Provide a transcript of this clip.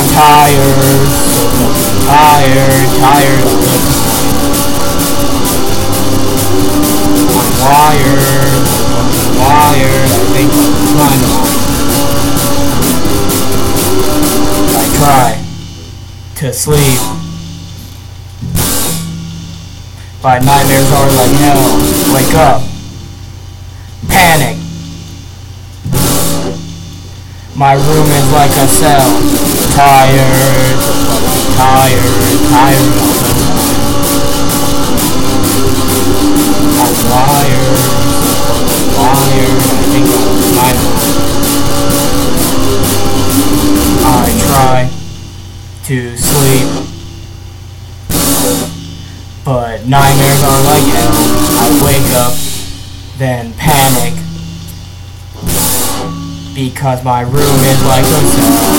tired, tired, tired of. I'm wired, wired, I think I'm kind of. I try to sleep, but nightmares are like hell. Wake up, panic. My room is like a cell. Tired, tired, tired of the I'm wired, wired, I think I try to sleep, but nightmares are like hell. I wake up, then panic because my room is like a.